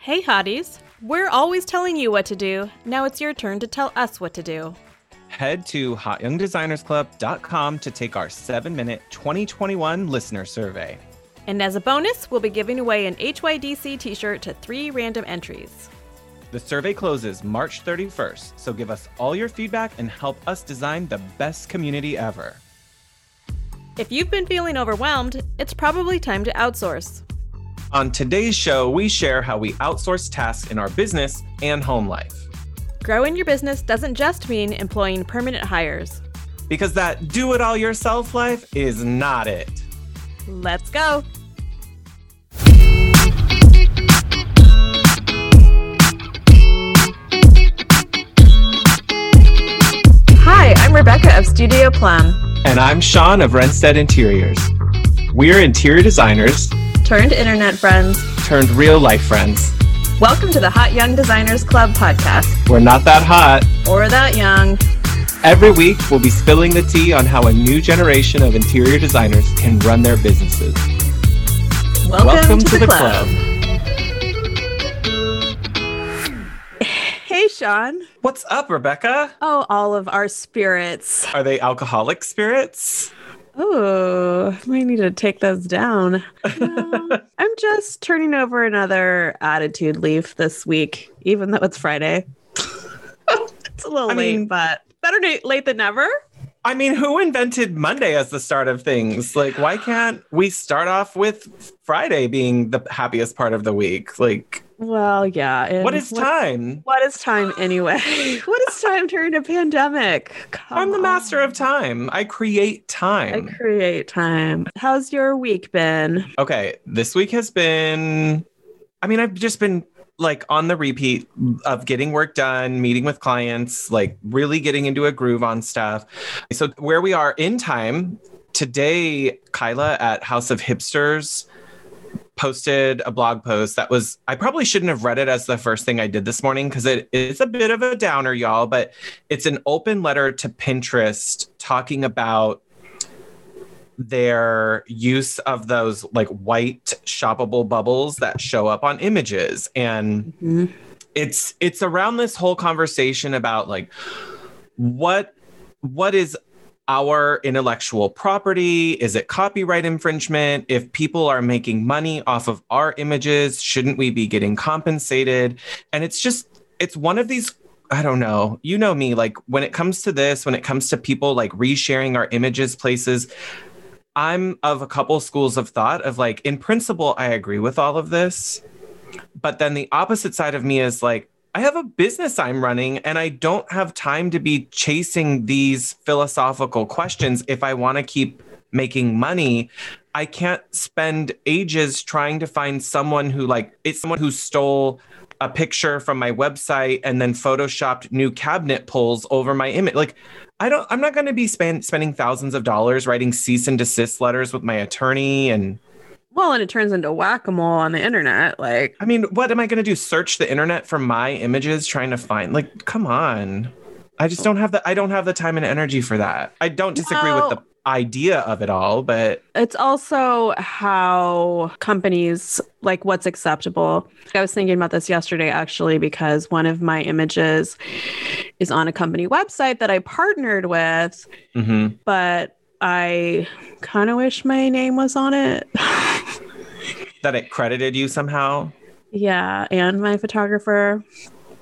Hey, hotties. We're always telling you what to do. Now it's your turn to tell us what to do. Head to hotyoungdesignersclub.com to take our seven minute 2021 listener survey. And as a bonus, we'll be giving away an HYDC t shirt to three random entries. The survey closes March 31st, so give us all your feedback and help us design the best community ever. If you've been feeling overwhelmed, it's probably time to outsource. On today's show, we share how we outsource tasks in our business and home life. Growing your business doesn't just mean employing permanent hires. Because that do it all yourself life is not it. Let's go. Hi, I'm Rebecca of Studio Plum. And I'm Sean of Renstead Interiors. We're interior designers Turned internet friends. turned real life friends. Welcome to the Hot Young Designers Club podcast. We're not that hot. Or that young. Every week, we'll be spilling the tea on how a new generation of interior designers can run their businesses. Welcome, to, the, club. Hey, Sean. What's up, Rebecca? Oh, all of our spirits. Are they alcoholic spirits? Oh, might need to take those down. No, um, I'm just turning over another attitude leaf this week, even though it's Friday. it's a little I late, mean- but better late than never. I mean, who invented Monday as the start of things? Like, why can't we start off with Friday being the happiest part of the week? Like, Well, yeah. and what is time? What is time anyway? what is time during a pandemic? Come I'm the master on. of time. I create time. I create time. How's your week been? Okay, this week has been, I mean, I've just been like on the repeat of getting work done, meeting with clients, like really getting into a groove on stuff. So, where we are in time, today, Kyla at House of Hipsters posted a blog post that was, I probably shouldn't have read it as the first thing I did this morning because it is a bit of a downer, y'all, but it's an open letter to Pinterest talking about their use of those like white shoppable bubbles that show up on images and Mhm. it's it's around this whole conversation about like what what is our intellectual property is it copyright infringement if people are making money off of our images shouldn't we be getting compensated and it's just it's one of these I don't know. You know me, like when it comes to this, when it comes to people like resharing our images places, I'm of a couple schools of thought of like, in principle, I agree with all of this. But then the opposite side of me is like, I have a business I'm running and I don't have time to be chasing these philosophical questions if I want to keep making money. I can't spend ages trying to find someone who like it's someone who stole a picture from my website and then photoshopped new cabinet pulls over my image. Like I don't I'm not going to be spend, spending thousands of dollars writing cease and desist letters with my attorney and Well, and it turns into whack-a-mole on the internet. Like, I mean, what am I going to do? Search the internet for my images trying to find like come on. I just oh. don't have the I don't have the time and energy for that. I don't disagree with the idea of it all, but it's also how companies like what's acceptable. I was thinking about this yesterday actually because one of my images is on a company website that I partnered with, mhm. but I kind of wish my name was on it. that it credited you somehow. yeah, and my photographer.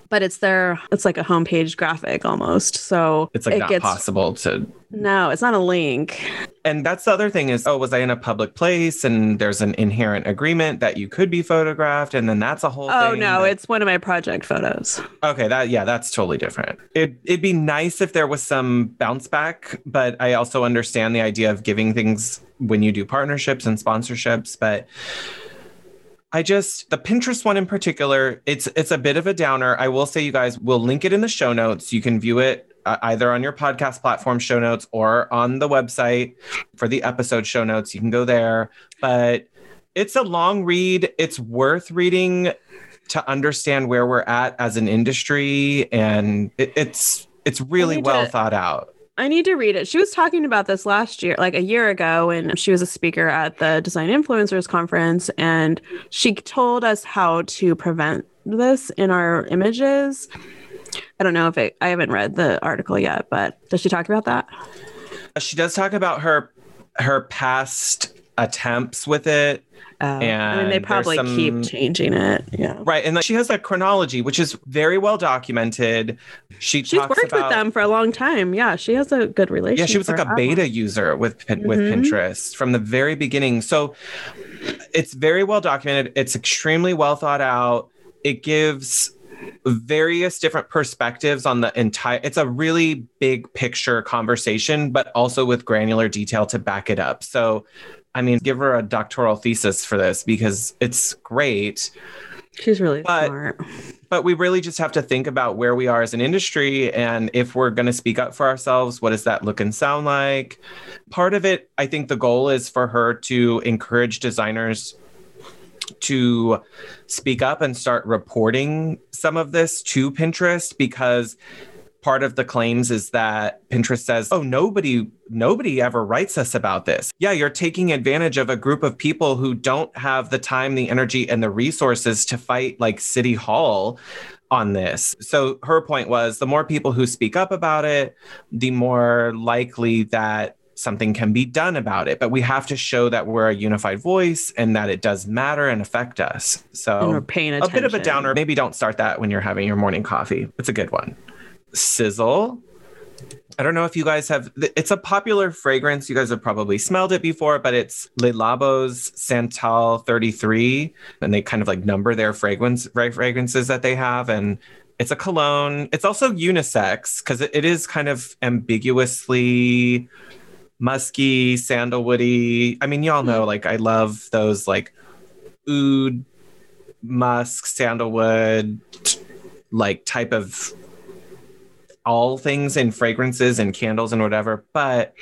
But it's their it's like a homepage graphic almost. So It's like it not gets possible to no, it's not a link. and that's the other thing is oh was i in a public place and there's an inherent agreement that you could be photographed and then that's a whole Oh no, that- it's one of my project photos. okay that yeah that's totally different it, it'd be nice if there was some bounce back but i also understand the idea of giving things when you do partnerships and sponsorships but I just the Pinterest one in particular, it's it's a bit of a downer. I will say, you guys, we'll link it in the show notes. You can view it uh, either on your podcast platform show notes or on the website for the episode show notes. You can go there, but it's a long read. It's worth reading to understand where we're at as an industry, and it, it's it's really well to- thought out. I need to read it. She was talking about this last year, like a year ago, when she was a speaker at the Design Influencers Conference. And she told us how to prevent this in our images. I don't know if it, I haven't read the article yet, but does she talk about that? She does talk about her her past attempts with it. Um, I mean, they probably there's keep changing it. Yeah. Right. And like, she has a chronology, which is very well documented. She She's worked about, with them for a long time. Yeah, she has a good relationship. Yeah, she was like a beta user with with Mhm. Pinterest from the very beginning. So it's very well documented. It's extremely well thought out. It gives various different perspectives on the entire it's a really big picture conversation but also with granular detail to back it up so i mean give her a doctoral thesis for this because it's great She's really But- smart. but we really just have to think about where we are as an industry and if we're going to speak up for ourselves what does that look and sound like part of it i think the goal is for her to encourage designers to speak up and start reporting some of this to pinterest because part of the claims is that pinterest says oh nobody nobody ever writes us about this yeah you're taking advantage of a group of people who don't have the time the energy and the resources to fight like city hall on this so her point was the more people who speak up about it the more likely that something can be done about it but we have to show that we're a unified voice and that it does matter and affect us so and we're paying a bit of a downer. Maybe don't start that when you're having your morning coffee. It's a good one. Sizzle. I don't know if you guys have. It's a popular fragrance. You guys have probably smelled it before, but it's Le Labo's Santal 33, and they kind of like number their fragrance fragrances that they have, and it's a cologne. It's also unisex because it, is kind of ambiguously musky, sandalwoody. I mean, y'all know, like I love those like oud, musk, sandalwood, like type of all things in fragrances and candles and whatever. But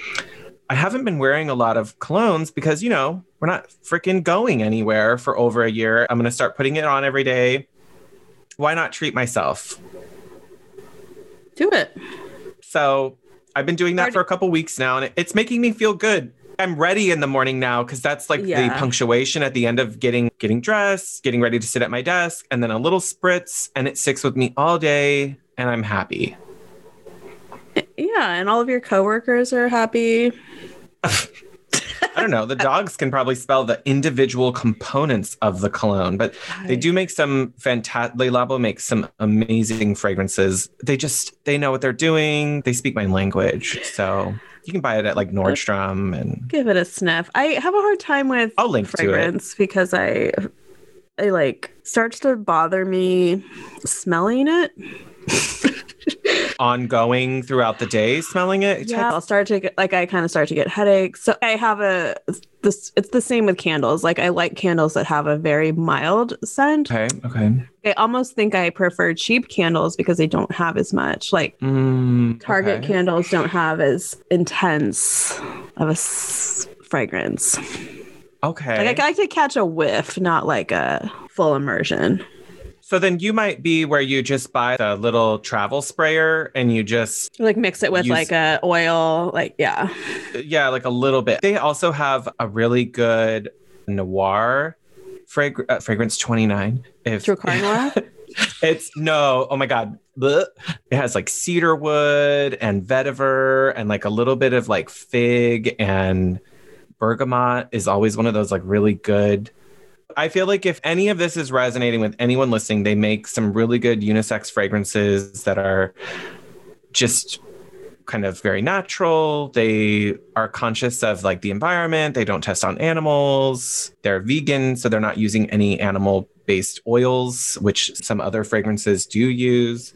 I haven't been wearing a lot of colognes because, you know, we're not freaking going anywhere for over a year. I'm going to start putting it on every day. Why not treat myself? Do it. So I've been doing that for a couple weeks now, and it's making me feel good. I'm ready in the morning now because that's like the punctuation at the end of getting getting dressed, getting ready to sit at my desk, and then a little spritz, and it sticks with me all day, and I'm happy. Yeah, and all of your coworkers are happy. I don't know. The dogs can probably spell the individual components of the cologne, but they do make some fantastic. Le Labo makes some amazing fragrances. They just they know what they're doing. They speak my language, so you can buy it at like Nordstrom and give it a sniff. I have a hard time with I'll link to it. fragrance because I I like starts to bother me smelling it. ongoing throughout the day smelling it. Yeah, I'll start to get like I kind of start to get headaches. So I have a this it's the same with candles. Like I like candles that have a very mild scent. Okay. Okay. I almost think I prefer cheap candles because they don't have as much. Like Mm, Target okay. candles don't have as intense of a s- fragrance. Okay. Like I like to catch a whiff, not like a full immersion. So then you might be where you just buy the little travel sprayer and you just Like mix it with Use- like a oil, like yeah. yeah, like a little bit. They also have a really good noir frag- uh, fragrance 29. If it's no, oh my god. Blech. It has like cedar wood and vetiver and like a little bit of like fig and bergamot is always one of those like really good. I feel like if any of this is resonating with anyone listening, they make some really good unisex fragrances that are just kind of very natural. They are conscious of like the environment. They don't test on animals. They're vegan, so they're not using any animal based oils, which some other fragrances do use.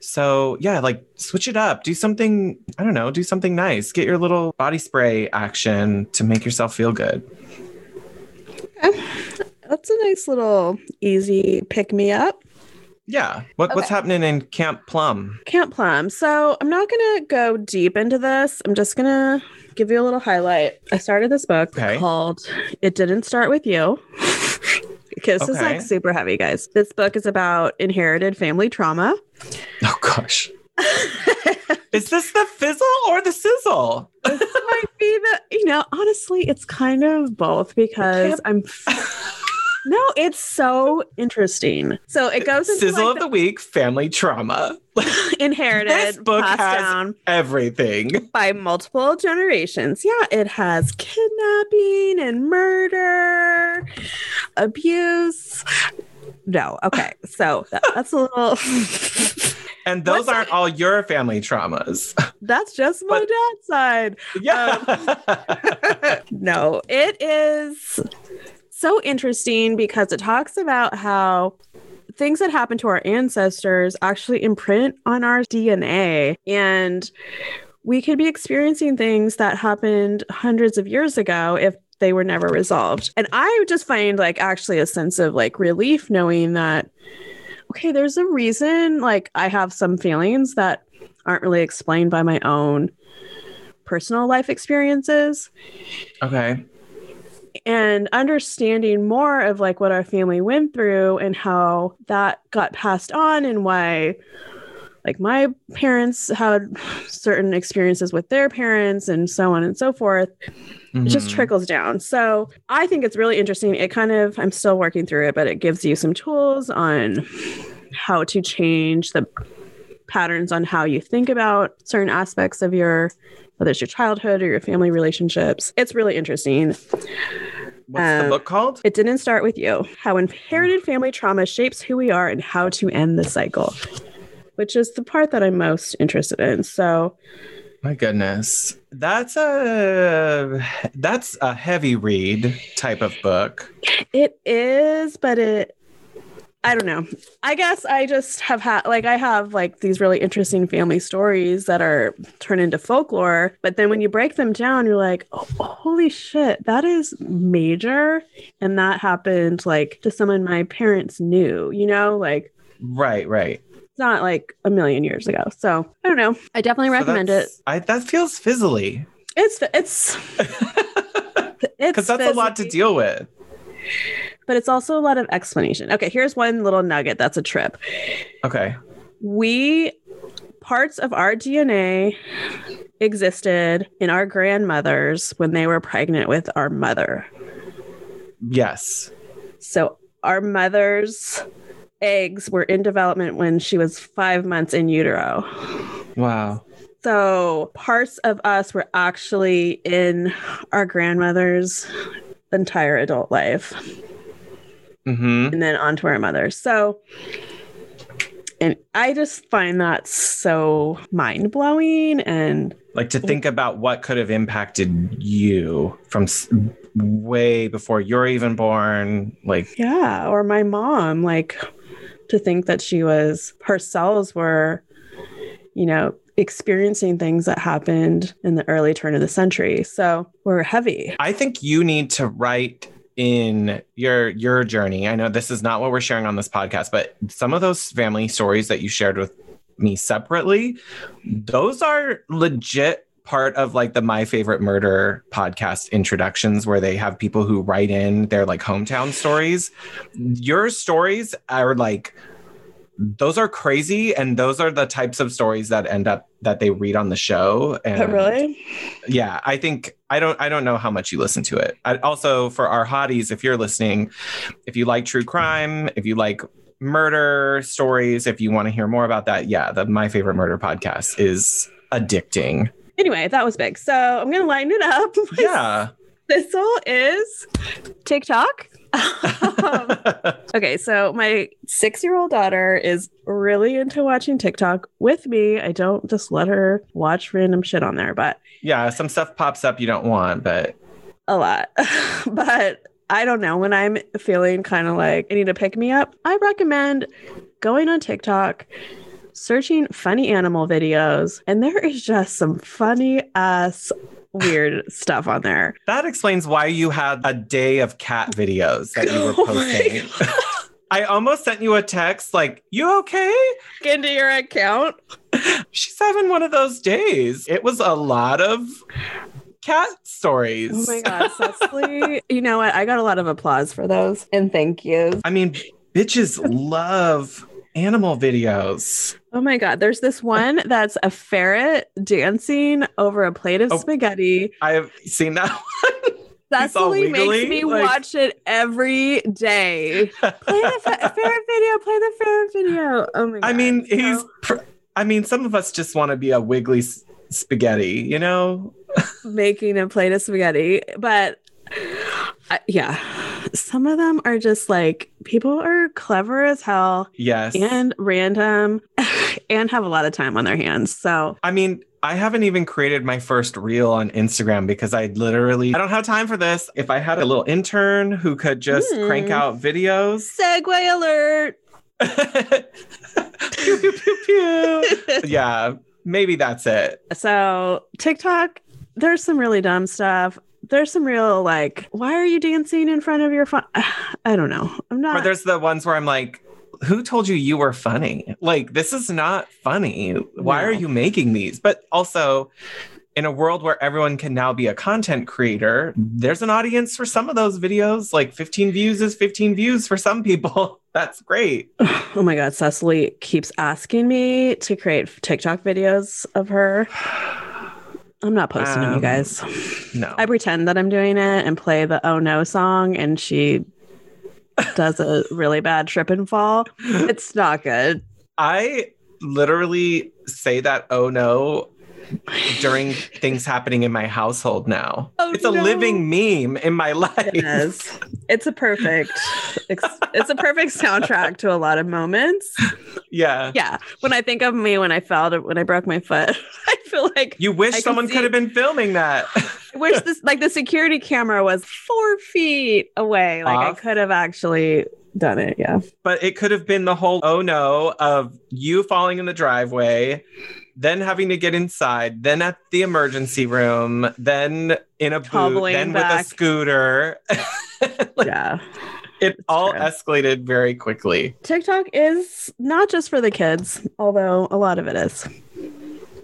So, yeah, like switch it up. Do something, I don't know, do something nice. Get your little body spray action to make yourself feel good. That's a nice little easy pick me up. Yeah. What, What's happening in Camp Plum? Camp Plum. So I'm not gonna go deep into this. I'm just gonna give you a little highlight. I started this book Okay. called It Didn't Start With You. because this is Okay. like super heavy, guys. This book is about inherited family trauma. Oh, gosh. Is this the fizzle or the sizzle? this might be the, you know, honestly, it's kind of both because I'm. No, it's so interesting. So it goes into Sizzle like of the week, family trauma. inherited, This book passed has- down Everything. by multiple generations. Yeah, it has kidnapping and murder, abuse. No, okay, so that- that's a little. And those What's aren't all your family traumas. that's just my But- dad's side. Yeah. Um, no, it is so interesting because it talks about how things that happen to our ancestors actually imprint on our DNA. And we could be experiencing things that happened hundreds of years ago if they were never resolved. And I just find like actually a sense of like relief knowing that, okay, there's a reason like I have some feelings that aren't really explained by my own personal life experiences okay. and understanding more of like what our family went through and how that got passed on and why like my parents had certain experiences with their parents and so on and so forth it just Mhm. trickles down so i think it's really interesting it kind of i'm still working through it but it gives you some tools on how to change the patterns on how you think about certain aspects of your whether it's your childhood or your family relationships it's really interesting What's the Um, book called? it didn't start with you. How inherited family trauma shapes who we are and how to end the cycle, which is the part that I'm most interested in. So, My goodness. That's a that's a heavy read type of book. it is, but it, I don't know. I guess I just have had, like, I have like these really interesting family stories that are turned into folklore. But then when you break them down, you're like, oh, holy shit, that is major. And that happened like to someone my parents knew, you know, like, Right, right. Not like a million years ago. So I don't know. I definitely recommend So it. I, that feels fizzly It's it's it's because that's a lot to deal with. but it's also a lot of explanation. Okay, here's one little nugget. That's a trip. Okay. We parts of our DNA existed in our grandmothers when they were pregnant with our mother. Yes. So our mother's eggs were in development when she was five months in utero. Wow. So parts of us were actually in our grandmother's entire adult life hmm and then onto our mothers. So and I just find that so mind blowing and Like to think about what could have impacted you from s- way before you're even born. Like, yeah, or my mom, like to think that she was her cells were, you know, experiencing things that happened in the early turn of the century. So we're heavy. I think you need to write in your your journey. I know this is not what we're sharing on this podcast, but some of those family stories that you shared with me separately, those are legit part of like the my favorite murder podcast introductions where they have people who write in their like hometown stories. Your stories are like those are crazy and those are the types of stories that end up that they read on the show and But really? yeah i think i don't i don't know how much you listen to it I, also for our hotties if you're listening if you like true crime if you like murder stories if you want to hear more about that yeah the my favorite murder podcast is addicting Anyway, that was big. So I'm gonna lighten it up. yeah This all is TikTok. Um, okay, so my six year old daughter is really into watching TikTok with me. I don't just let her watch random shit on there, but yeah some stuff pops up you don't want but a lot. but I don't know. When I'm feeling kind of like I need to pick me up, I recommend going on TikTok, searching funny animal videos, and there is just some funny ass weird stuff on there. that explains why you had a day of cat videos that you were Oh posting I almost sent you a text like, you okay? Into your account. She's having one of those days. It was a lot of cat stories. Oh my god, Cecily. you know what? I got a lot of applause for those and thank yous. I mean, bitches love animal videos. Oh my god, there's this one that's a ferret dancing over a plate of Oh. spaghetti. I've seen that one. Cecily makes me like- watch it every day. Play the fe- ferret video. Play the ferret video. Oh my god. I mean, he's. Pr- I mean, some of us just want to be a wiggly spaghetti, you know? making a plate of spaghetti, but I, yeah, some of them are just like people are clever as hell Yes. and random and have a lot of time on their hands. So I mean, I haven't even created my first reel on Instagram because I literally I don't have time for this. If I had a little intern who could just Hmm. crank out videos. segue alert. pew, pew, pew, pew. Yeah, maybe that's it. so TikTok, there's some really dumb stuff. There's some real like, why are you dancing in front of your phone? I don't know. I'm not. Or there's the ones where I'm like, who told you you were funny? Like, this is not funny. Why are you making these? But also, in a world where everyone can now be a content creator, there's an audience for some of those videos. Like 15 views is 15 views for some people. That's great. Oh my god, Cecily keeps asking me to create TikTok videos of her. I'm not posting them, you Um, guys. No. I pretend that I'm doing it and play the Oh No song, and she does a really bad trip and fall. It's not good. I literally say that, oh no, during things happening in my household now. Oh, it's a no. living meme in my life. Is. It's a perfect. It's, a perfect soundtrack to a lot of moments. Yeah. Yeah. When I think of me when I fell to, when I broke my foot, I feel like You wish I someone see- could have been filming that. I wish this like the security camera was four feet away. Like Off. I could have actually done it. Yeah. but it could have been the whole oh no of you falling in the driveway, then having to get inside, then at the emergency room, then in a boot, then with a back. scooter. Yeah. it all true. escalated very quickly. TikTok is not just for the kids, although a lot of it is.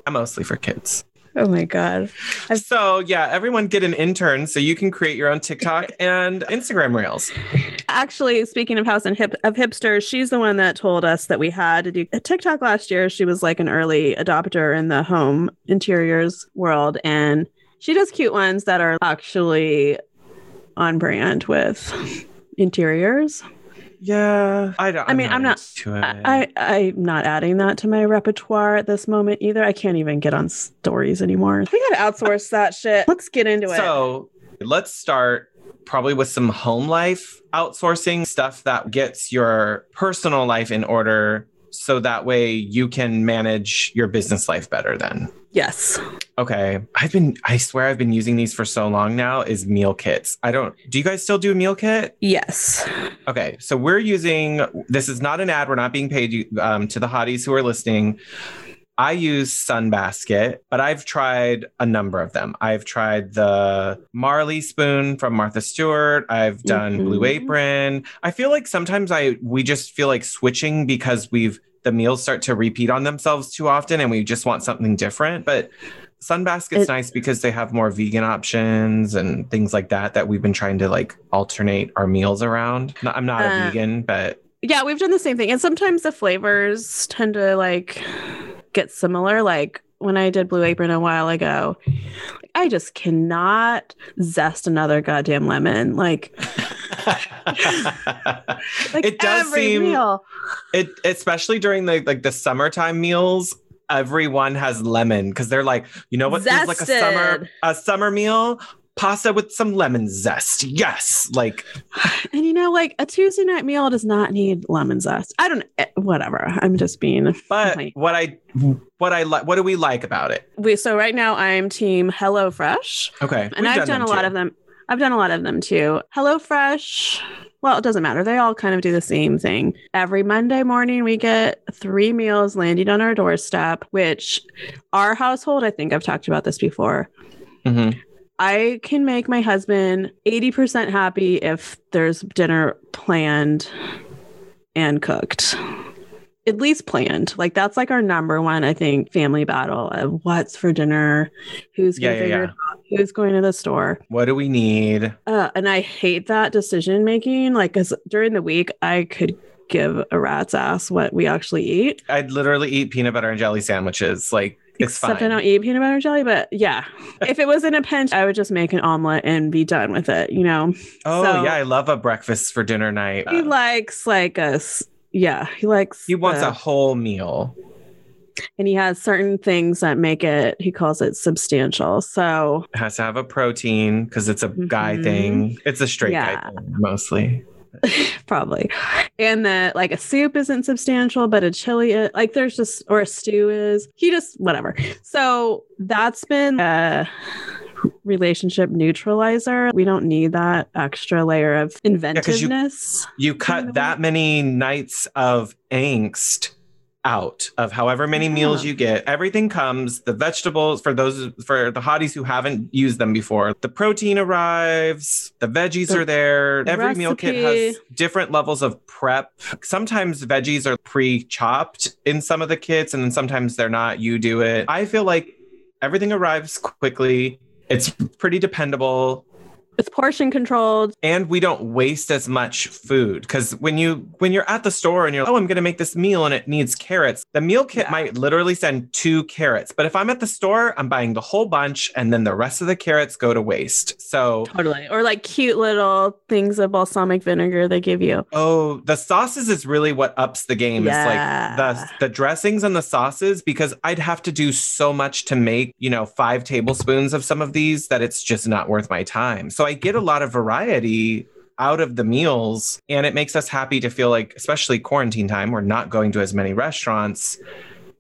I'm Mostly for kids. Oh my god. I've- So yeah, everyone get an intern so you can create your own TikTok and Instagram reels. Actually, speaking of house and hip of hipsters, she's the one that told us that we had to do a TikTok last year. She was like an early adopter in the home interiors world, and she does cute ones that are actually on brand with interiors. Yeah, I don't. I mean, I'm not- into. I, I I'm not adding that to my repertoire at this moment either. I can't even get on stories anymore. We gotta outsource that shit. Let's get into it. So let's start probably with some home life outsourcing stuff that gets your personal life in order so that way you can manage your business life better then. Yes. Okay. I've been I swear I've been using these for so long now is meal kits. I don't do you guys still do a meal kit? Yes. Okay, so we're using this is not an ad. We're not being paid um, to the hotties who are listening. I use Sunbasket, but I've tried a number of them. I've tried the Marley spoon from Martha Stewart. I've done Blue Mhm. Apron. I feel like sometimes I we just feel like switching because we've the meals start to repeat on themselves too often and we just want something different. But Sunbasket's It- nice because they have more vegan options and things like that that we've been trying to like alternate our meals around. I'm not a Uh, vegan, but Yeah, we've done the same thing. And sometimes the flavors tend to like get similar. Like when I did Blue Apron a while ago, I just cannot zest another goddamn lemon. Like, like it does seem meal. it especially during the like the summertime meals everyone has lemon because they're like you know what feels like a summer a summer meal pasta with some lemon zest yes like And you know, like a Tuesday night meal does not need lemon zest. I don't eh, whatever. I'm just being but what i what i like what do we like about it we so right now I'm team HelloFresh. okay and I've done, a lot of them. I've done a lot of them too. HelloFresh. Well, it doesn't matter. They all kind of do the same thing. Every Monday morning, we get three meals landing on our doorstep, which our household, I think I've talked about this before. Mhm. I can make my husband 80% happy if there's dinner planned and cooked. At least planned. Like that's like our number one, I think, family battle of what's for dinner, who's gonna Yeah, yeah, figure yeah. it out, who's going to the store. what do we need Uh, and I hate that decision making. Like, cause during the week, I could give a rat's ass what we actually eat. I'd literally eat peanut butter and jelly sandwiches. Like it's Except fine. I don't eat peanut butter and jelly, but yeah. if it was in a pinch, I would just make an omelet and be done with it, you know? oh so- yeah, I love a breakfast for dinner night. He likes like a, yeah, he likes, he wants the- a whole meal. and he has certain things that make it, he calls it substantial. So It has to have a protein because it's a guy Mhm. thing. It's a straight Yeah. guy thing mostly. probably. And that like a soup isn't substantial, but a chili, i- like there's just, or a stew is, he just, whatever. So that's been a relationship neutralizer. We don't need that extra layer of you- inventiveness. You the cut that many nights of angst out of however many meals you get. Everything comes, the vegetables for those for the hotties who haven't used them before. The protein arrives, the veggies The are there. Every meal kit has different levels of prep. Sometimes veggies are pre-chopped in some of the kits and then sometimes they're not. You do it. I feel like everything arrives quickly. It's pretty dependable It's portion controlled. and we don't waste as much food because when you when you're at the store and you're like, oh i'm going to make this meal and it needs carrots the meal kit Yeah. might literally send two carrots but if i'm at the store i'm buying the whole bunch and then the rest of the carrots go to waste so Totally. Or like cute little things of balsamic vinegar they give you. oh the sauces is really what ups the game Yeah. it's like the the dressings and the sauces because i'd have to do so much to make you know five tablespoons of some of these that it's just not worth my time so i get a lot of variety out of the meals and it makes us happy to feel like especially quarantine time we're not going to as many restaurants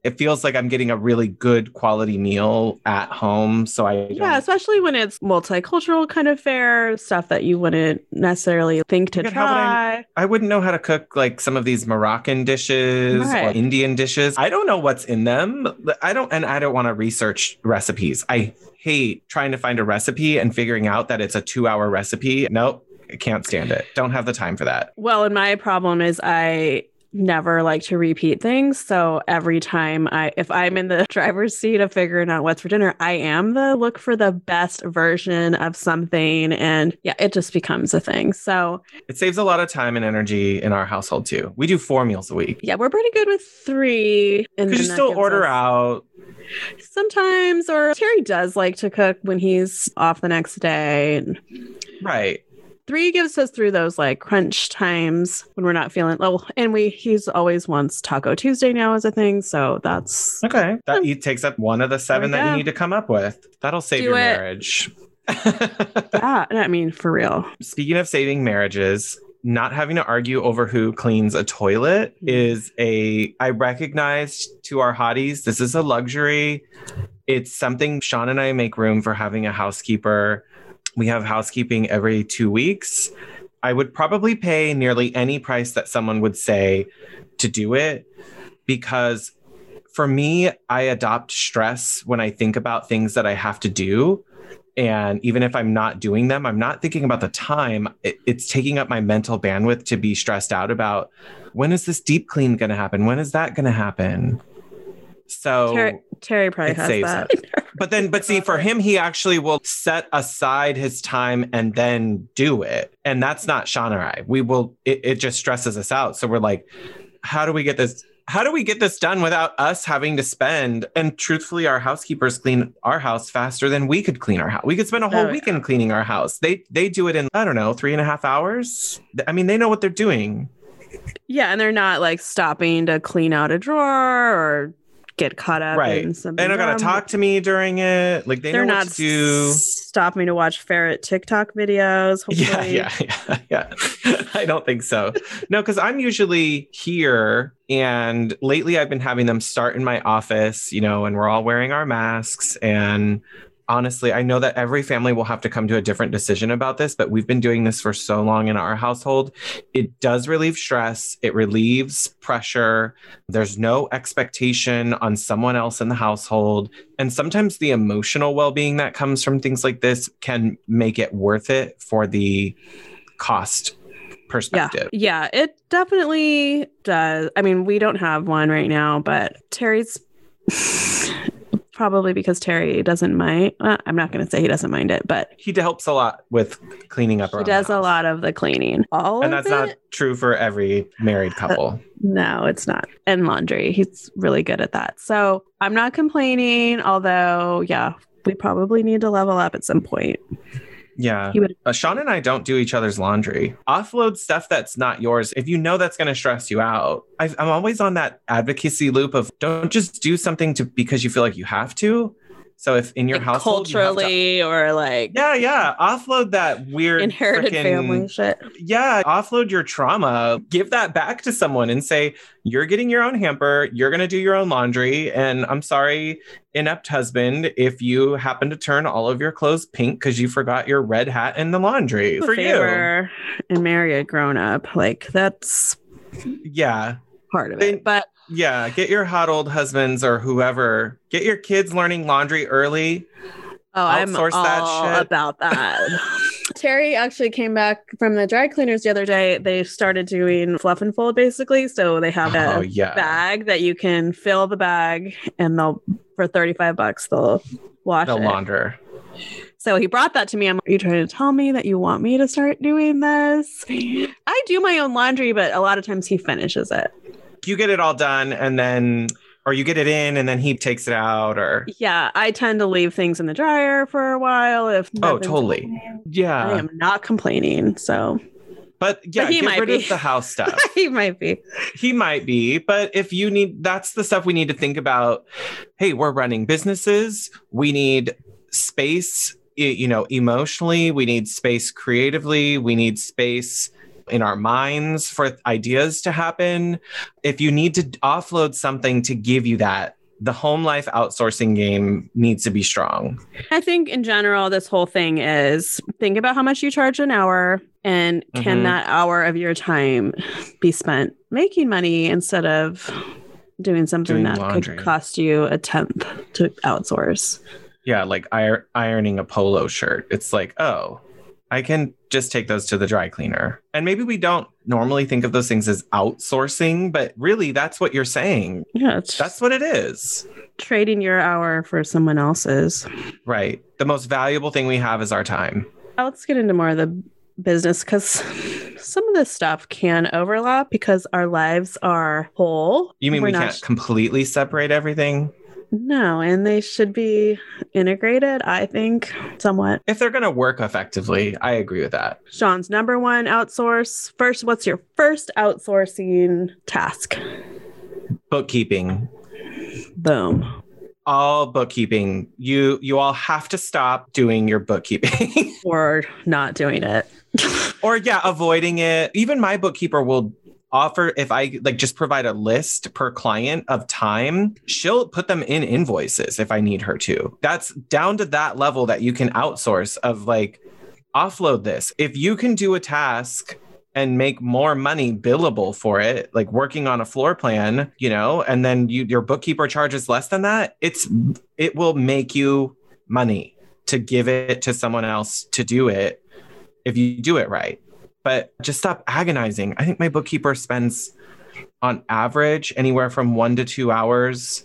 it feels like i'm getting a really good quality meal at home so i Yeah, especially when it's multicultural kind of fare, stuff that you wouldn't necessarily think to how would I- try. I wouldn't know how to cook like some of these Moroccan dishes or Indian dishes. I don't know what's in them. I don't, and I don't want to research recipes. I hate trying to find a recipe and figuring out that it's a two hour recipe. Nope, I can't stand it. Don't have the time for that. Well, and my problem is I never like to repeat things. So every time I, if I'm in the driver's seat of figuring out what's for dinner, I am the look for the best version of something. And yeah, it just becomes a thing. So It saves a lot of time and energy in our household too. We do four meals a week. yeah, we're pretty good with three. And Because you still order us- out. sometimes, or Terry does like to cook when he's off the next day. Right. Three gives us through those like crunch times when we're not feeling oh and we he's always wants taco tuesday now as a thing so that's Okay. That he takes up one of the seven that you need to come up with. That'll save Do your it. marriage. yeah i mean for real Speaking of saving marriages, not having to argue over who cleans a toilet Mhm. is a, I recognize to our hotties, this is a luxury. It's something Sean and I make room for having a housekeeper. We have housekeeping every two weeks. I would probably pay nearly any price that someone would say to do it because for me, I adopt stress when I think about things that I have to do. And even if I'm not doing them, I'm not thinking about the time. It- it's taking up my mental bandwidth to be stressed out about when is this deep clean going to happen? When is that going to happen? So, terry, terry probably has saves that but then, but see, for him, he actually will set aside his time and then do it. And that's not Sean or I. We will, it, it just stresses us out. So we're like, how do we get this? How do we get this done without us having to spend? And truthfully, our housekeepers clean our house faster than we could clean our house. We could spend a whole Oh, yeah. weekend cleaning our house. They they do it in I don't know three and a half hours. I mean, they know what they're doing. yeah and they're not like stopping to clean out a drawer or get caught up Right. in something They don't gotta talk to me during it. Like they they're know not what to do. s- stopping to watch ferret tiktok videos Yeah, yeah, yeah, yeah. I don't think so. No, because I'm usually here, and lately I've been having them start in my office, you know, and we're all wearing our masks. And honestly, I know that every family will have to come to a different decision about this, but we've been doing this for so long in our household. It does relieve stress, it relieves pressure. There's no expectation on someone else in the household. And sometimes the emotional well being that comes from things like this can make it worth it for the cost yeah perspective. yeah it definitely does i mean we don't have one right now but terry's probably because Terry doesn't mind. Uh, I'm not going to say he doesn't mind it, but He helps a lot with cleaning up. he does a lot of the cleaning. All and of that's not true for every married couple. No, it's not. And laundry. He's really good at that. So I'm not complaining, although, yeah, we probably need to level up at some point. Yeah. He would Uh, Sean and I don't do each other's laundry. Offload stuff that's not yours. If you know that's going to stress you out, i I'm always on that advocacy loop of don't just do something to because you feel like you have to. So if in your like, household, you to- culturally or like yeah, yeah, offload that weird inherited frickin- family shit. Yeah, offload your trauma. Give that back to someone and say, you're getting your own hamper. You're going to do your own laundry. And I'm sorry, inept husband, if you happen to turn all of your clothes pink because you forgot your red hat in the laundry for you. and marry a grown up. Like that's Yeah. part of They- it. But Yeah. Get your hot old husbands or whoever, get your kids learning laundry early. oh, I'm outsource that all shit. about that. Terry actually came back from the dry cleaners the other day. They started doing fluff and fold basically. So they have a Oh, yeah. bag that you can fill the bag and they'll for 35 bucks they'll wash The it. launder. So he brought that to me. I'm like, Are you trying to tell me that you want me to start doing this? I do my own laundry, but a lot of times he finishes it. You get it all done and then, or you get it in and then he takes it out or, Yeah, I tend to leave things in the dryer for a while if Oh, totally. yeah. I am not complaining, so But yeah, he get might rid be. of the house stuff. he might be. he might be, but if you need, that's the stuff we need to think about. Hey, we're running businesses. We need space, you know, emotionally. We need space creatively. We need space in our minds for ideas to happen. If you need to offload something to give you that, the home life outsourcing game needs to be strong. I think in general, this whole thing is think about how much you charge an hour and can Mhm. that hour of your time be spent making money instead of doing something Doing that laundry. could cost you a tenth to outsource. Yeah, like ir- ironing a polo shirt. It's like, oh, I can just take those to the dry cleaner. And maybe we don't normally think of those things as outsourcing, but really that's what you're saying. Yeah, it's That's what it is. trading your hour for someone else's. Right. The most valuable thing we have is our time. Now Let's get into more of the business because some of this stuff can overlap because our lives are whole. You mean We're we not- can't completely separate everything? No, and they should be integrated, I think, somewhat. If they're going to work effectively, I agree with that. Sean's number one outsource. First, what's your first outsourcing task? Bookkeeping. Boom. All bookkeeping. You you all have to stop doing your bookkeeping. Or not doing it. or yeah avoiding it even my bookkeeper will offer if i like just provide a list per client of time she'll put them in invoices if i need her to that's down to that level that you can outsource of like offload this if you can do a task and make more money billable for it like working on a floor plan you know and then you your bookkeeper charges less than that it's it will make you money to give it to someone else to do it if you do it right. But just stop agonizing. I think my bookkeeper spends on average anywhere from one to two hours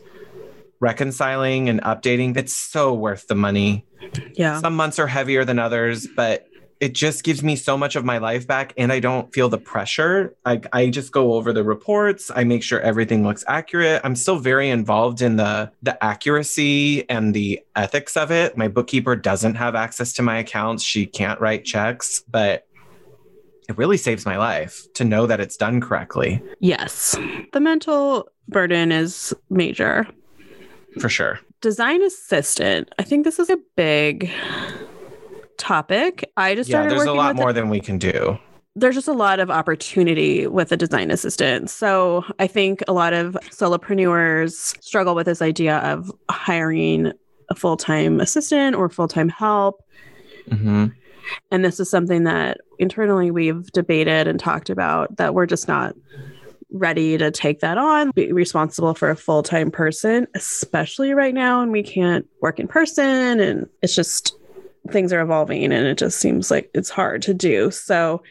reconciling and updating. It's so worth the money. Yeah. Some months are heavier than others, but it just gives me so much of my life back and I don't feel the pressure. I, I just go over the reports. I make sure everything looks accurate. I'm still very involved in the the accuracy and the ethics of it. My bookkeeper doesn't have access to my accounts. She can't write checks, but it really saves my life to know that it's done correctly Yes. The mental burden is major. for sure. Design assistant. I think this is a big topic. I just Yeah, there's a lot more it. than we can do. there's just a lot of opportunity with a design assistant. So I think a lot of solopreneurs struggle with this idea of hiring a full time assistant or full time help. hmm And this is something that internally we've debated and talked about that we're just not ready to take that on, be responsible for a full time person, especially right now. And we can't work in person. And it's just things are evolving and it just seems like it's hard to do. So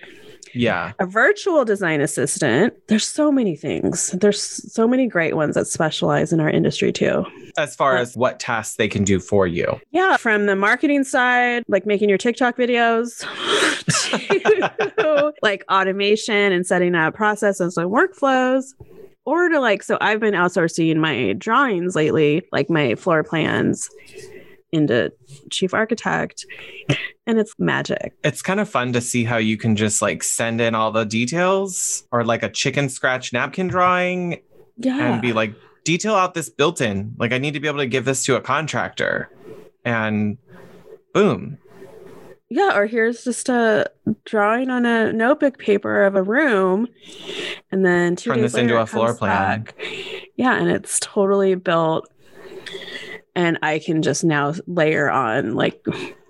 Yeah. A virtual design assistant, there's so many things. There's so many great ones that specialize in our industry too. As far as what tasks they can do for you. Yeah, from the marketing side, like making your TikTok videos, to like automation and setting up processes and workflows or to like so i've been outsourcing my drawings lately like my floor plans into chief architect and it's magic It's kind of fun to see how you can just like send in all the details or like a chicken scratch napkin drawing yeah and be like, detail out this built in. Like, I need to be able to give this to a contractor. And boom. yeah or here's just a drawing on a notebook paper of a room and then two Turn this into a floor plan. back. yeah and it's totally built and i can just now layer on like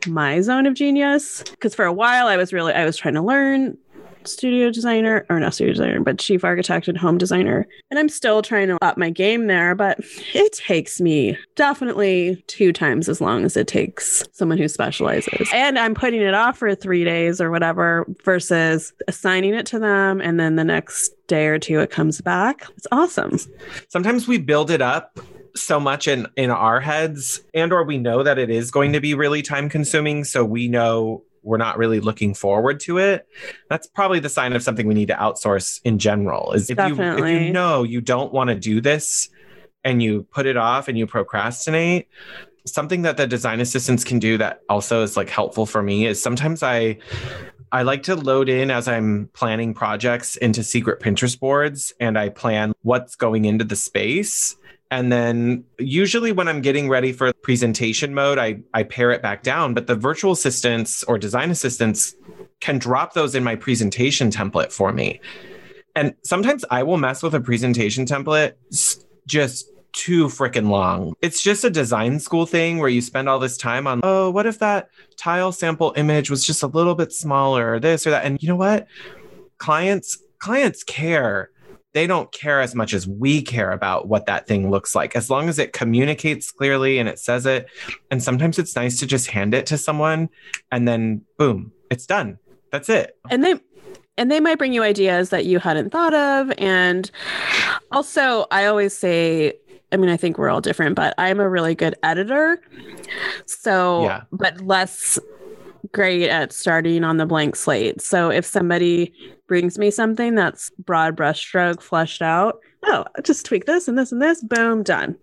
my zone of genius. Because for a while i was really i was trying to learn studio designer or not studio designer but chief architect and home designer. And i'm still trying to up my game there but it takes me definitely two times as long as it takes someone who specializes. And i'm putting it off for three days or whatever versus assigning it to them and then the next day or two it comes back. It's awesome. Sometimes we build it up so much in in our heads and or we know that it is going to be really time consuming so we know we're not really looking forward to it that's probably the sign of something we need to outsource in general is if you if you know you don't want to do this and you put it off and you procrastinate something that the design assistants can do that also is like helpful for me is sometimes i I like to load in as I'm planning projects into secret Pinterest boards and I plan what's going into the space. And then usually when I'm getting ready for presentation mode, I, I pare it back down. But the virtual assistants or design assistants can drop those in my presentation template for me. And sometimes I will mess with a presentation template just too freaking long. It's just a design school thing where you spend all this time on, oh, what if that tile sample image was just a little bit smaller or this or that? And you know what? Clients clients care. They don't care as much as we care about what that thing looks like. As long as it communicates clearly and it says it. And sometimes it's nice to just hand it to someone and then boom, it's done. That's it. and they and they might bring you ideas that you hadn't thought of and also i always say i mean i think we're all different but i'm a really good editor so Yeah. but less great at starting on the blank slate so if somebody brings me something that's broad brushstroke fleshed out oh just tweak this and this and this boom done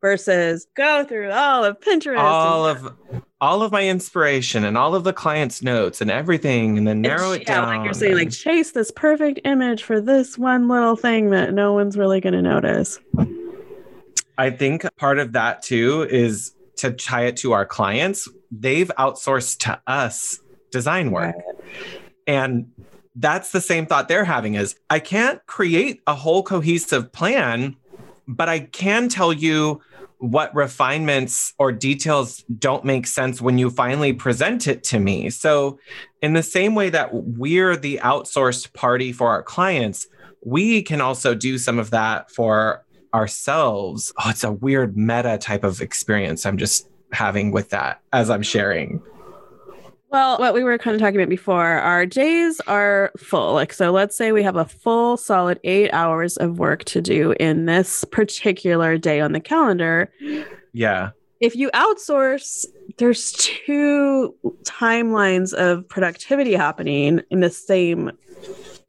versus go through all of pinterest all and- of all of my inspiration and all of the client's notes and everything and then narrow ch- it yeah, down. like you're saying, like chase this perfect image for this one little thing that no one's really going to notice. I think part of that too is to tie it to our clients. They've outsourced to us design work. And that's the same thought they're having is I can't create a whole cohesive plan, but I can tell you what refinements or details don't make sense when you finally present it to me. So, in the same way that we're the outsourced party for our clients, we can also do some of that for ourselves. Oh, it's a weird meta type of experience I'm just having with that as I'm sharing. Well, what we were kind of talking about before, our days are full. Like, so let's say we have a full solid eight hours of work to do in this particular day on the calendar. Yeah. If you outsource, there's two timelines of productivity happening in the same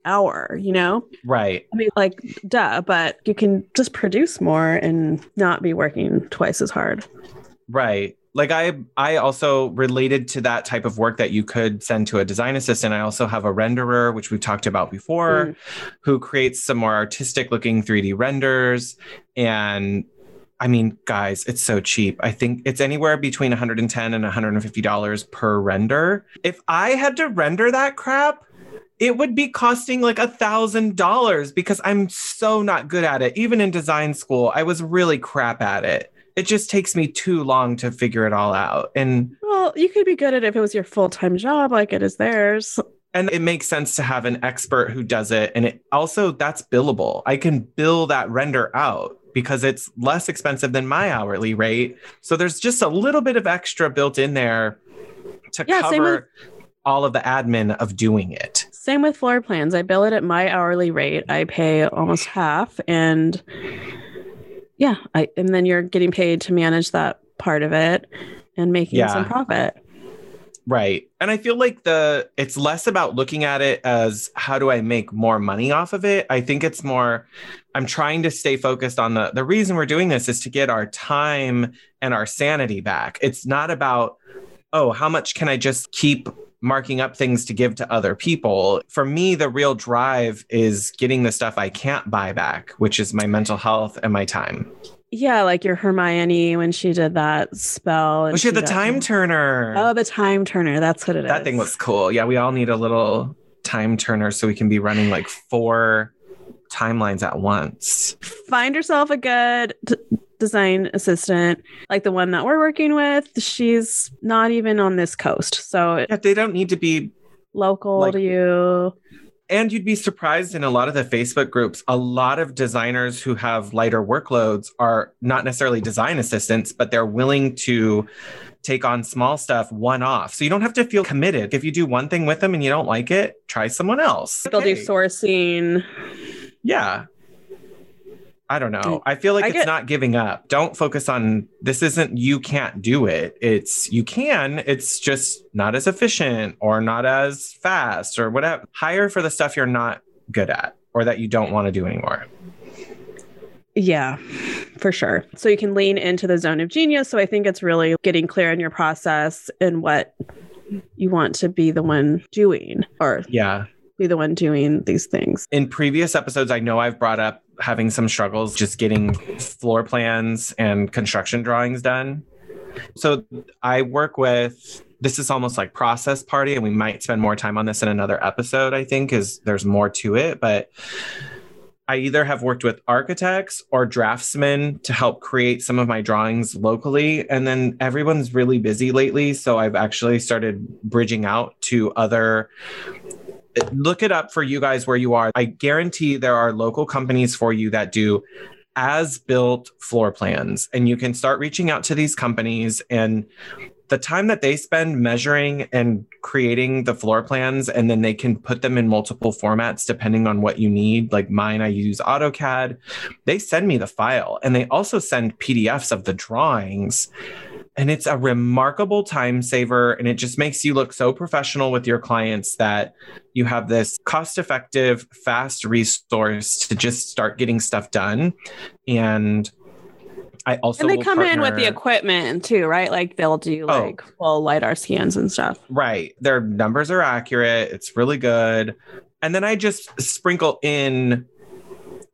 hour, you know? Right. I mean, like, duh, but you can just produce more and not be working twice as hard. Right. Like I I also related to that type of work that you could send to a design assistant. I also have a renderer which we've talked about before Mm. who creates some more artistic looking 3D renders and I mean, guys, it's so cheap. I think it's anywhere between 110 and 150 dollars per render. If I had to render that crap, it would be costing like a thousand dollars because I'm so not good at it. Even in design school, I was really crap at it. It just takes me too long to figure it all out. And Well, you could be good at it if it was your full time job, like it is theirs. and it makes sense to have an expert who does it. And it also that's billable. I can bill that render out because it's less expensive than my hourly rate. So there's just a little bit of extra built in there to Yeah, cover all of the admin of doing it. Same with floor plans. I bill it at my hourly rate. I pay almost half and yeah, I and then you're getting paid to manage that part of it and making Yeah. some profit. Right. And I feel like the it's less about looking at it as how do I make more money off of it? I think it's more I'm trying to stay focused on the the reason we're doing this is to get our time and our sanity back. It's not about oh, how much can I just keep marking up things to give to other people? For me, the real drive is getting the stuff I can't buy back, which is my mental health and my time. Yeah, like your Hermione when she did that spell. Oh, she had the time turner. Oh, the time turner. That's what it is. that thing was cool. Yeah, we all need a little time turner so we can be running like four timelines at once. Find yourself a good d- design assistant, like the one that we're working with. She's not even on this coast, so Yeah, they don't need to be local Like- to you. and you'd be surprised in a lot of the Facebook groups, a lot of designers who have lighter workloads are not necessarily design assistants, but they're willing to take on small stuff one off. So you don't have to feel committed. If you do one thing with them and you don't like it, try someone else. They'll do sourcing. Yeah. I don't know. Mm. I feel like I it's get- not giving up. Don't focus on this isn't you can't do it. It's you can, it's just not as efficient or not as fast or whatever. Hire for the stuff you're not good at or that you don't want to do anymore. Yeah, for sure. So you can lean into the zone of genius. So I think it's really getting clear in your process and what you want to be the one doing or Yeah. be the one doing these things. In previous episodes, I know I've brought up having some struggles just getting floor plans and construction drawings done. So I work with this is almost like process party, and we might spend more time on this in another episode, I think, is there's more to it. But I either have worked with architects or draftsmen to help create some of my drawings locally. And then everyone's really busy lately. So I've actually started bridging out to other look it up for you guys where you are. I guarantee there are local companies for you that do as built floor plans and you can start reaching out to these companies. And the time that they spend measuring and creating the floor plans and then they can put them in multiple formats depending on what you need like mine i use AutoCAD they send me the file. And they also send PDFs of the drawings and it's a remarkable time saver and it just makes you look so professional with your clients that you have this cost effective fast resource to just start getting stuff done and i also and they come in with the equipment too, right? Like they'll do Oh. like full LiDAR scans and stuff. right their numbers are accurate it's really good and then i just sprinkle in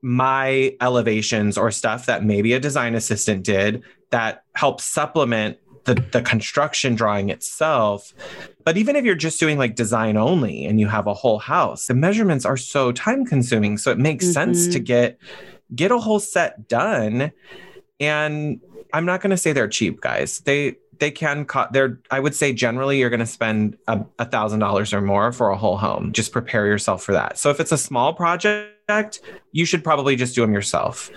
my elevations or stuff that maybe a design assistant did that helps supplement the, the construction drawing itself. But even if you're just doing like design only and you have a whole house, the measurements are so time consuming. So it makes sense Mhm. to get get a whole set done. And I'm not going to say they're cheap, guys. They they can cut. They're I would say generally you're going to spend a thousand dollars or more for a whole home. Just prepare yourself for that. So if it's a small project, you should probably just do them yourself.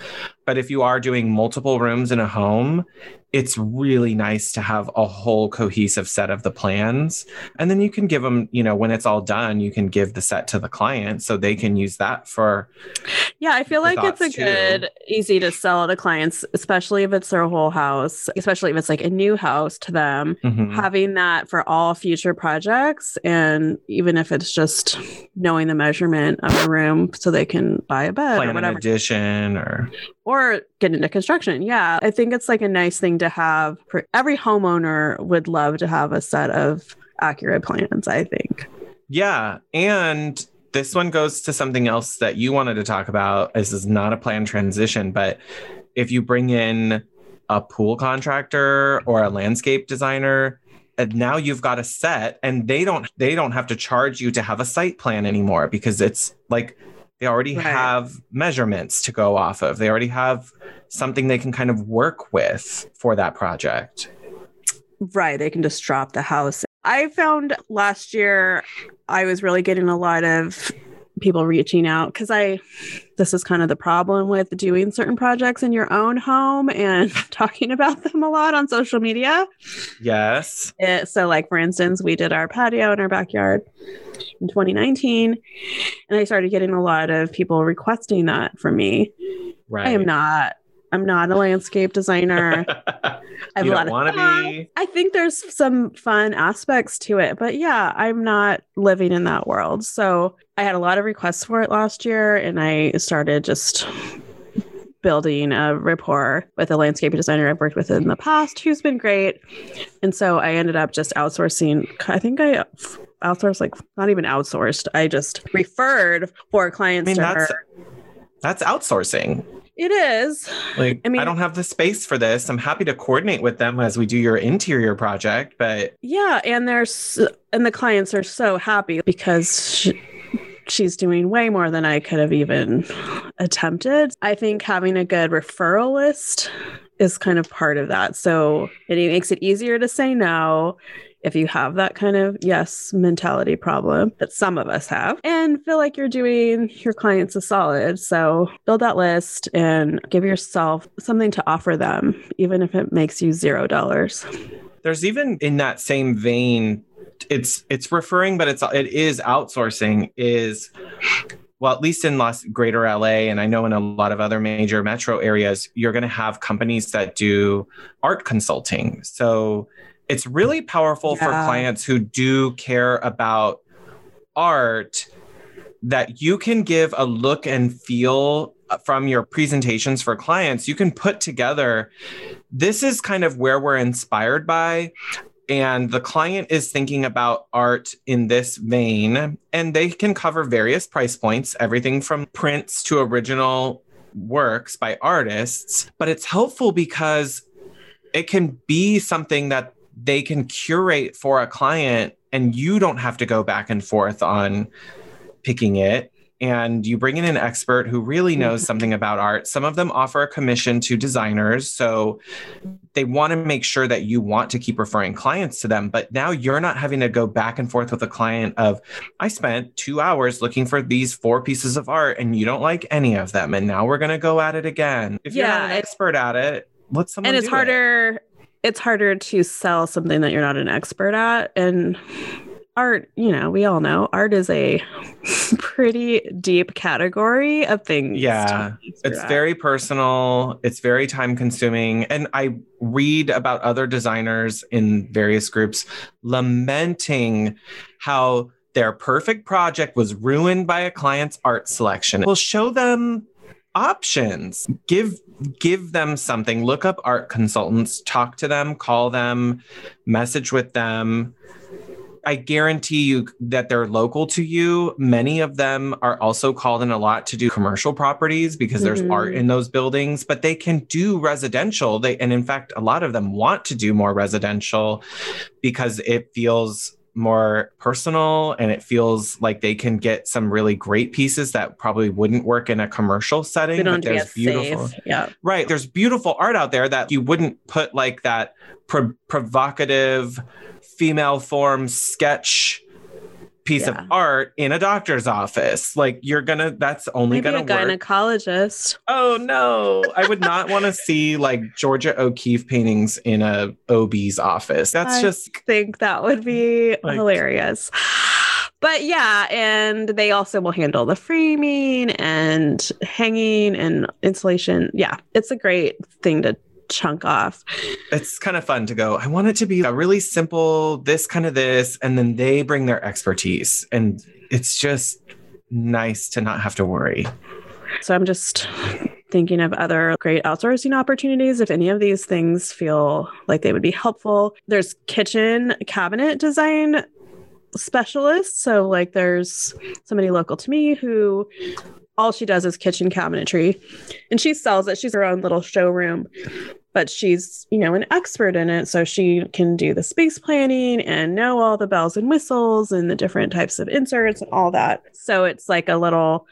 But if you are doing multiple rooms in a home, it's really nice to have a whole cohesive set of the plans. And then you can give them, you know, when it's all done, you can give the set to the client so they can use that for Yeah, I feel like it's a too. good, easy to sell to clients, especially if it's their whole house, especially if it's like a new house to them. Mhm. Having that for all future projects, and even if it's just knowing the measurement of a room so they can buy a bed plan an addition or or get into construction. Yeah, I think it's like a nice thing to have. For every homeowner would love to have a set of accurate plans. I think. Yeah. And this one goes to something else that you wanted to talk about. This is not a planned transition, but if you bring in a pool contractor or a landscape designer, and now you've got a set and they don't they don't have to charge you to have a site plan anymore because it's like they already Right. have measurements to go off of. They already have something they can kind of work with for that project. Right. They can just drop the house. I found last year I was really getting a lot of people reaching out because I, this is kind of the problem with doing certain projects in your own home and talking about them a lot on social media. Yes. It, so, like, for instance, we did our patio in our backyard in 2019, and I started getting a lot of people requesting that from me. Right. I am not. I'm not a landscape designer. I have you a lot of be. I think there's some fun aspects to it, but yeah, I'm not living in that world. So I had a lot of requests for it last year, and I started just building a rapport with a landscape designer I've worked with in the past who's been great. And so I ended up just outsourcing. I think I outsourced, like, not even outsourced, I just referred for clients I mean, to that's her. that's outsourcing. It is. Like, I mean, I, don't have the space for this. I'm happy to coordinate with them as we do your interior project, but Yeah, and there's and the clients are so happy because she, she's doing way more than I could have even attempted. I think having a good referral list is kind of part of that. So it makes it easier to say no if you have that kind of yes mentality problem that some of us have and feel like you're doing your clients a solid. So build that list and give yourself something to offer them, even if it makes you zero dollars. there's even in that same vein it's it's referring but it's it is outsourcing is well at least in Los greater LA and I know in a lot of other major metro areas you're going to have companies that do art consulting so it's really powerful for clients who do care about art that you can give a look and feel from your presentations for clients. You can put together this is kind of where we're inspired by and the client is thinking about art in this vein and they can cover various price points everything from prints to original works by artists. But it's helpful because it can be something that they can curate for a client and you don't have to go back and forth on picking it and you bring in an expert who really knows Mhm. something about art some of them offer a commission to designers so they want to make sure that you want to keep referring clients to them but now you're not having to go back and forth with a client of i spent two hours looking for these four pieces of art and you don't like any of them and now we're going to go at it again if you're not an expert at it let someone and it's do it. It's harder to sell something that you're not an expert at and art you know we all know art is a pretty deep category of things Yeah, it's at. very personal it's very time consuming and i read about other designers in various groups lamenting how their perfect project was ruined by a client's art selection we'll show them options give give them something look up art consultants talk to them call them message with them I guarantee you that they're local to you. Many of them are also called in a lot to do commercial properties because there's Mhm. art in those buildings, but they can do residential. They and in fact, a lot of them want to do more residential because it feels more personal and it feels like they can get some really great pieces that probably wouldn't work in a commercial setting. but have to be there's beautiful safe yeah Right. There's beautiful art out there that you wouldn't put like that pro- provocative female form sketch piece Yeah. of art in a doctor's office. Like you're gonna that's only maybe gonna work. A gynecologist Oh no. I would not want to see like Georgia O'Keeffe paintings in a OB's office. That's I just think that would be Like- hilarious but yeah and they also will handle the framing and hanging and installation yeah it's a great thing to chunk off it's kind of fun to go, I want it to be a really simple, this kind of this, and then they bring their expertise. And it's just nice to not have to worry. So I'm just thinking of other great outsourcing opportunities. If any of these things feel like they would be helpful, there's kitchen cabinet design specialists. So, like, there's somebody local to me who all she does is kitchen cabinetry and she sells it. She's her own little showroom, but she's, you know, an expert in it. So she can do the space planning and know all the bells and whistles and the different types of inserts and all that. So it's like a little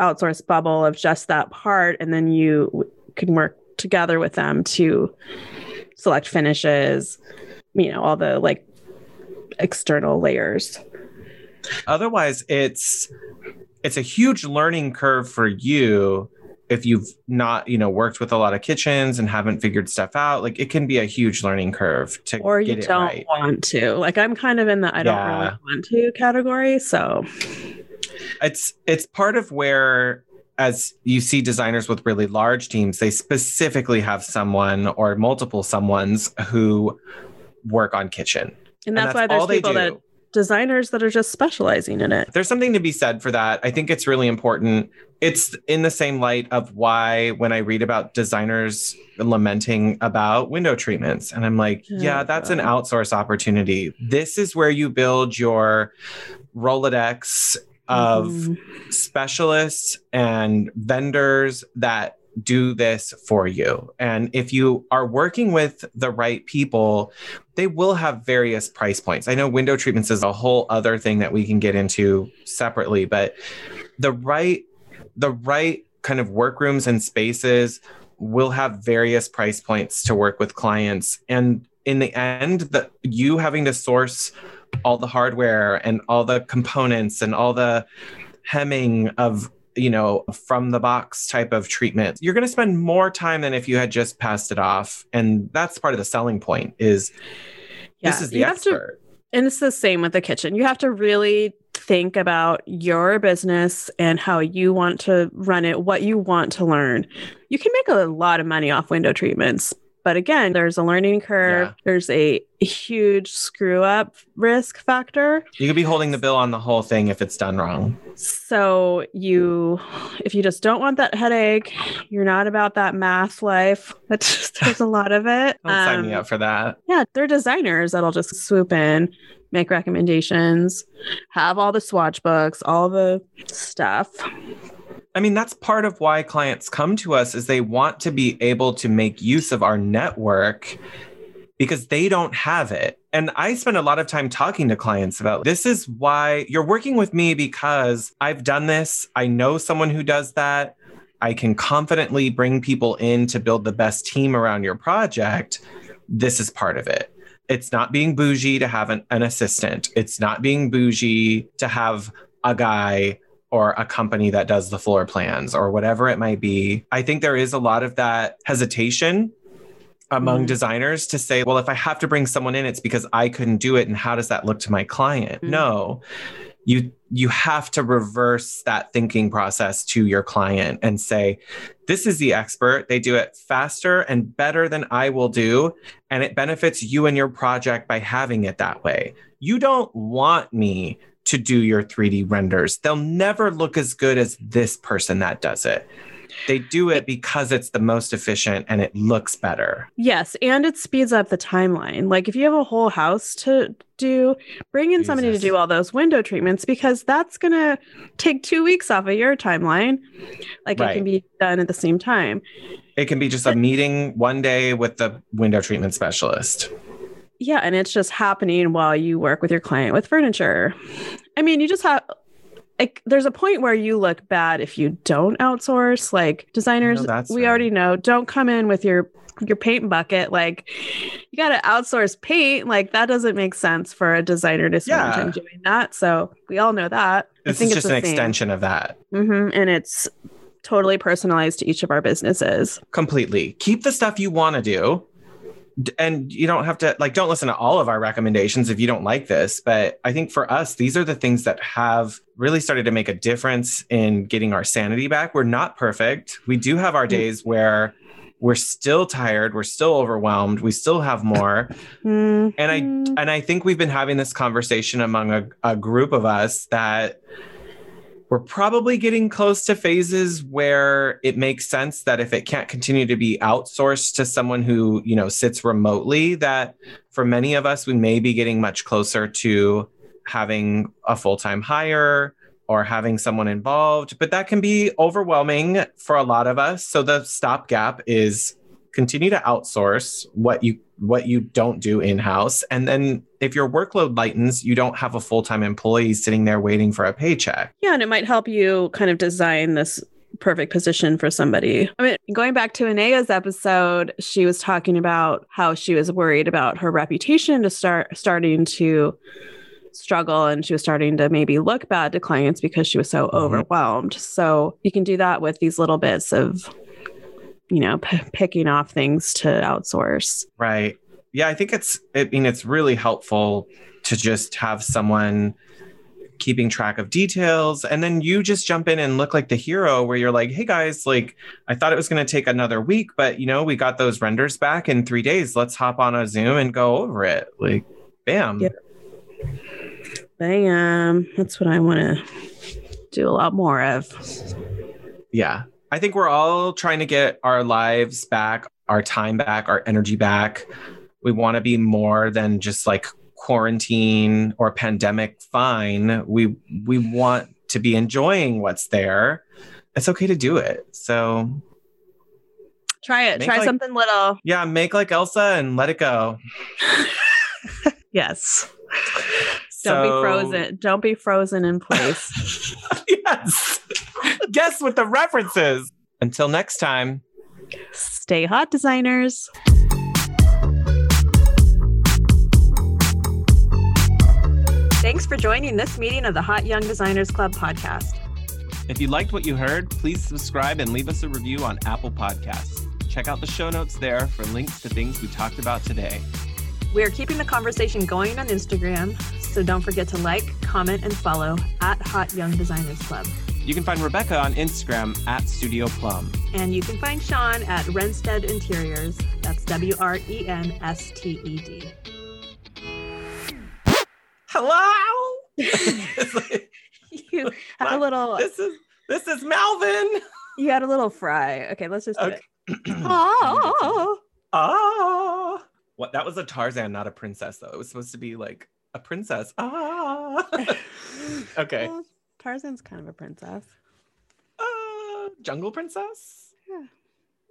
outsource bubble of just that part. And then you can work together with them to select finishes, you know, all the like external layers. Otherwise, it's it's a huge learning curve for you if you've not you know worked with a lot of kitchens and haven't figured stuff out. Like it can be a huge learning curve to or you don't right. want to. Like i'm kind of in the i don't really want to category so. It's it's part of where as you see designers with really large teams they specifically have someone or multiple someones who work on kitchen and that's, why there's all they people that designers that are just specializing in it there's something to be said for that. I think it's really important. It's in the same light of why when I read about designers lamenting about window treatments, and I'm like, Oh, yeah, that's an God. outsource opportunity. This is where you build your Rolodex of Mhm. specialists and vendors that do this for you. And if you are working with the right people, they will have various price points. I know window treatments is a whole other thing that we can get into separately, but the right the right kind of workrooms and spaces will have various price points to work with clients and in the end that you having to source all the hardware and all the components and all the hemming of you know from the box type of treatment you're going to spend more time than if you had just passed it off. And that's part of the selling point is this Yeah, is the have to- and it's the same with the kitchen. You have to really think about your business and how you want to run it what you want to learn. You can make a lot of money off window treatments but again there's a learning curve Yeah. there's a huge screw up risk factor you could be holding the bill on the whole thing if it's done wrong So you, if you just don't want that headache, you're not about that math life. That's just there's a lot of it. don't sign me Um, up for that Yeah, they're designers that'll just swoop in, make recommendations, have all the swatch books, all the stuff. I mean, that's part of why clients come to us is they want to be able to make use of our network because they don't have it. And I spend a lot of time talking to clients about this is why you're working with me because I've done this. I know someone who does that. I can confidently bring people in to build the best team around your project. This is part of it. It's not being bougie to have an, an assistant. It's not being bougie to have a guy or a company that does the floor plans or whatever it might be. I think there is a lot of that hesitation among Mhm. designers to say, well, if I have to bring someone in, it's because I couldn't do it. And how does that look to my client? Mhm. No. You you have to reverse that thinking process to your client and say, this is the expert. They do it faster and better than I will do. And it benefits you and your project by having it that way. You don't want me to do your 3D renders. They'll never look as good as this person that does it. They do it because it's the most efficient and it looks better. Yes, and it speeds up the timeline. Like if you have a whole house to do, bring in somebody to do all those window treatments because that's going to take 2 weeks off of your timeline. Like it can be done at the same time. It can be just a meeting one day with the window treatment specialist. Yeah, and it's just happening while you work with your client with furniture. I mean, you just have like there's a point where you look bad if you don't outsource. Like designers, No, we right. already know, don't come in with your your paint bucket. Like you got to outsource paint. Like that doesn't make sense for a designer to spend Yeah. time doing that. So we all know that. This is just an extension of that. hmm and it's totally personalized to each of our businesses. completely. Keep the stuff you want to do. And you don't have to like don't listen to all of our recommendations if you don't like this, but I think for us these are the things that have really started to make a difference in getting our sanity back. We're not perfect. We do have our Mm. days where we're still tired, we're still overwhelmed, we still have more. And I and I think we've been having this conversation among a, a group of us that we're probably getting close to phases where it makes sense that if it can't continue to be outsourced to someone who you know sits remotely that for many of us we may be getting much closer to having a full-time hire or having someone involved. But that can be overwhelming for a lot of us. So the stopgap is continue to outsource what you what you don't do in house and then if your workload lightens you don't have a full-time employee sitting there waiting for a paycheck Yeah, and it might help you kind of design this perfect position for somebody. I mean, going back to Anea's episode, she was talking about how she was worried about her reputation to start starting to struggle and she was starting to maybe look bad to clients because she was so Mhm. overwhelmed. So you can do that with these little bits of, you know, p- picking off things to outsource. Right. Yeah, I think it's I mean it's really helpful to just have someone keeping track of details and then you just jump in and look like the hero where you're like, "Hey guys, like I thought it was going to take another week, but you know, we got those renders back in 3 days. Let's hop on a Zoom and go over it." Like bam. Yep. Bam. That's what I want to do a lot more of. Yeah. I think we're all trying to get our lives back, our time back, our energy back. We want to be more than just like quarantine or pandemic fine. We we want to be enjoying what's there. It's okay to do it. So, Try it. Try like- something little. yeah, make like Elsa and let it go. Yes. Don't be frozen. Don't be frozen in place. yes. Guess what the reference is. Until next time. Stay hot, designers. Thanks for joining this meeting of the Hot Young Designers Club podcast. If you liked what you heard, please subscribe and leave us a review on Apple Podcasts. Check out the show notes there for links to things we talked about today. We are keeping the conversation going on Instagram, so don't forget to like, comment, and follow at Hot Young Designers Club. You can find Rebecca on Instagram at Studio Plum. And you can find Sean at Wrensted Interiors. That's W R E N S T E D. Hello. You had a little. this is this is Malvin. You had a little fry. Okay, let's just do Okay. it. Oh, Ah. What that was a Tarzan, not a princess, though. It was supposed to be like a princess. Ah. okay. Tarzan's kind of a princess. Uh, jungle princess? Yeah.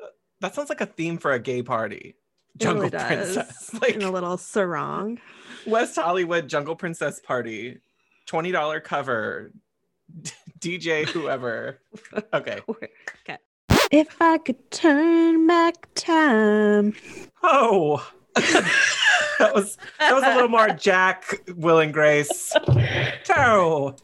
Uh, That sounds like a theme for a gay party. Jungle really princess. Like in a little sarong. West Hollywood jungle princess party. $20 cover. DJ whoever. Okay. Okay. If I could turn back time. Oh. that was that was a little more Jack, Will and Grace. Toe.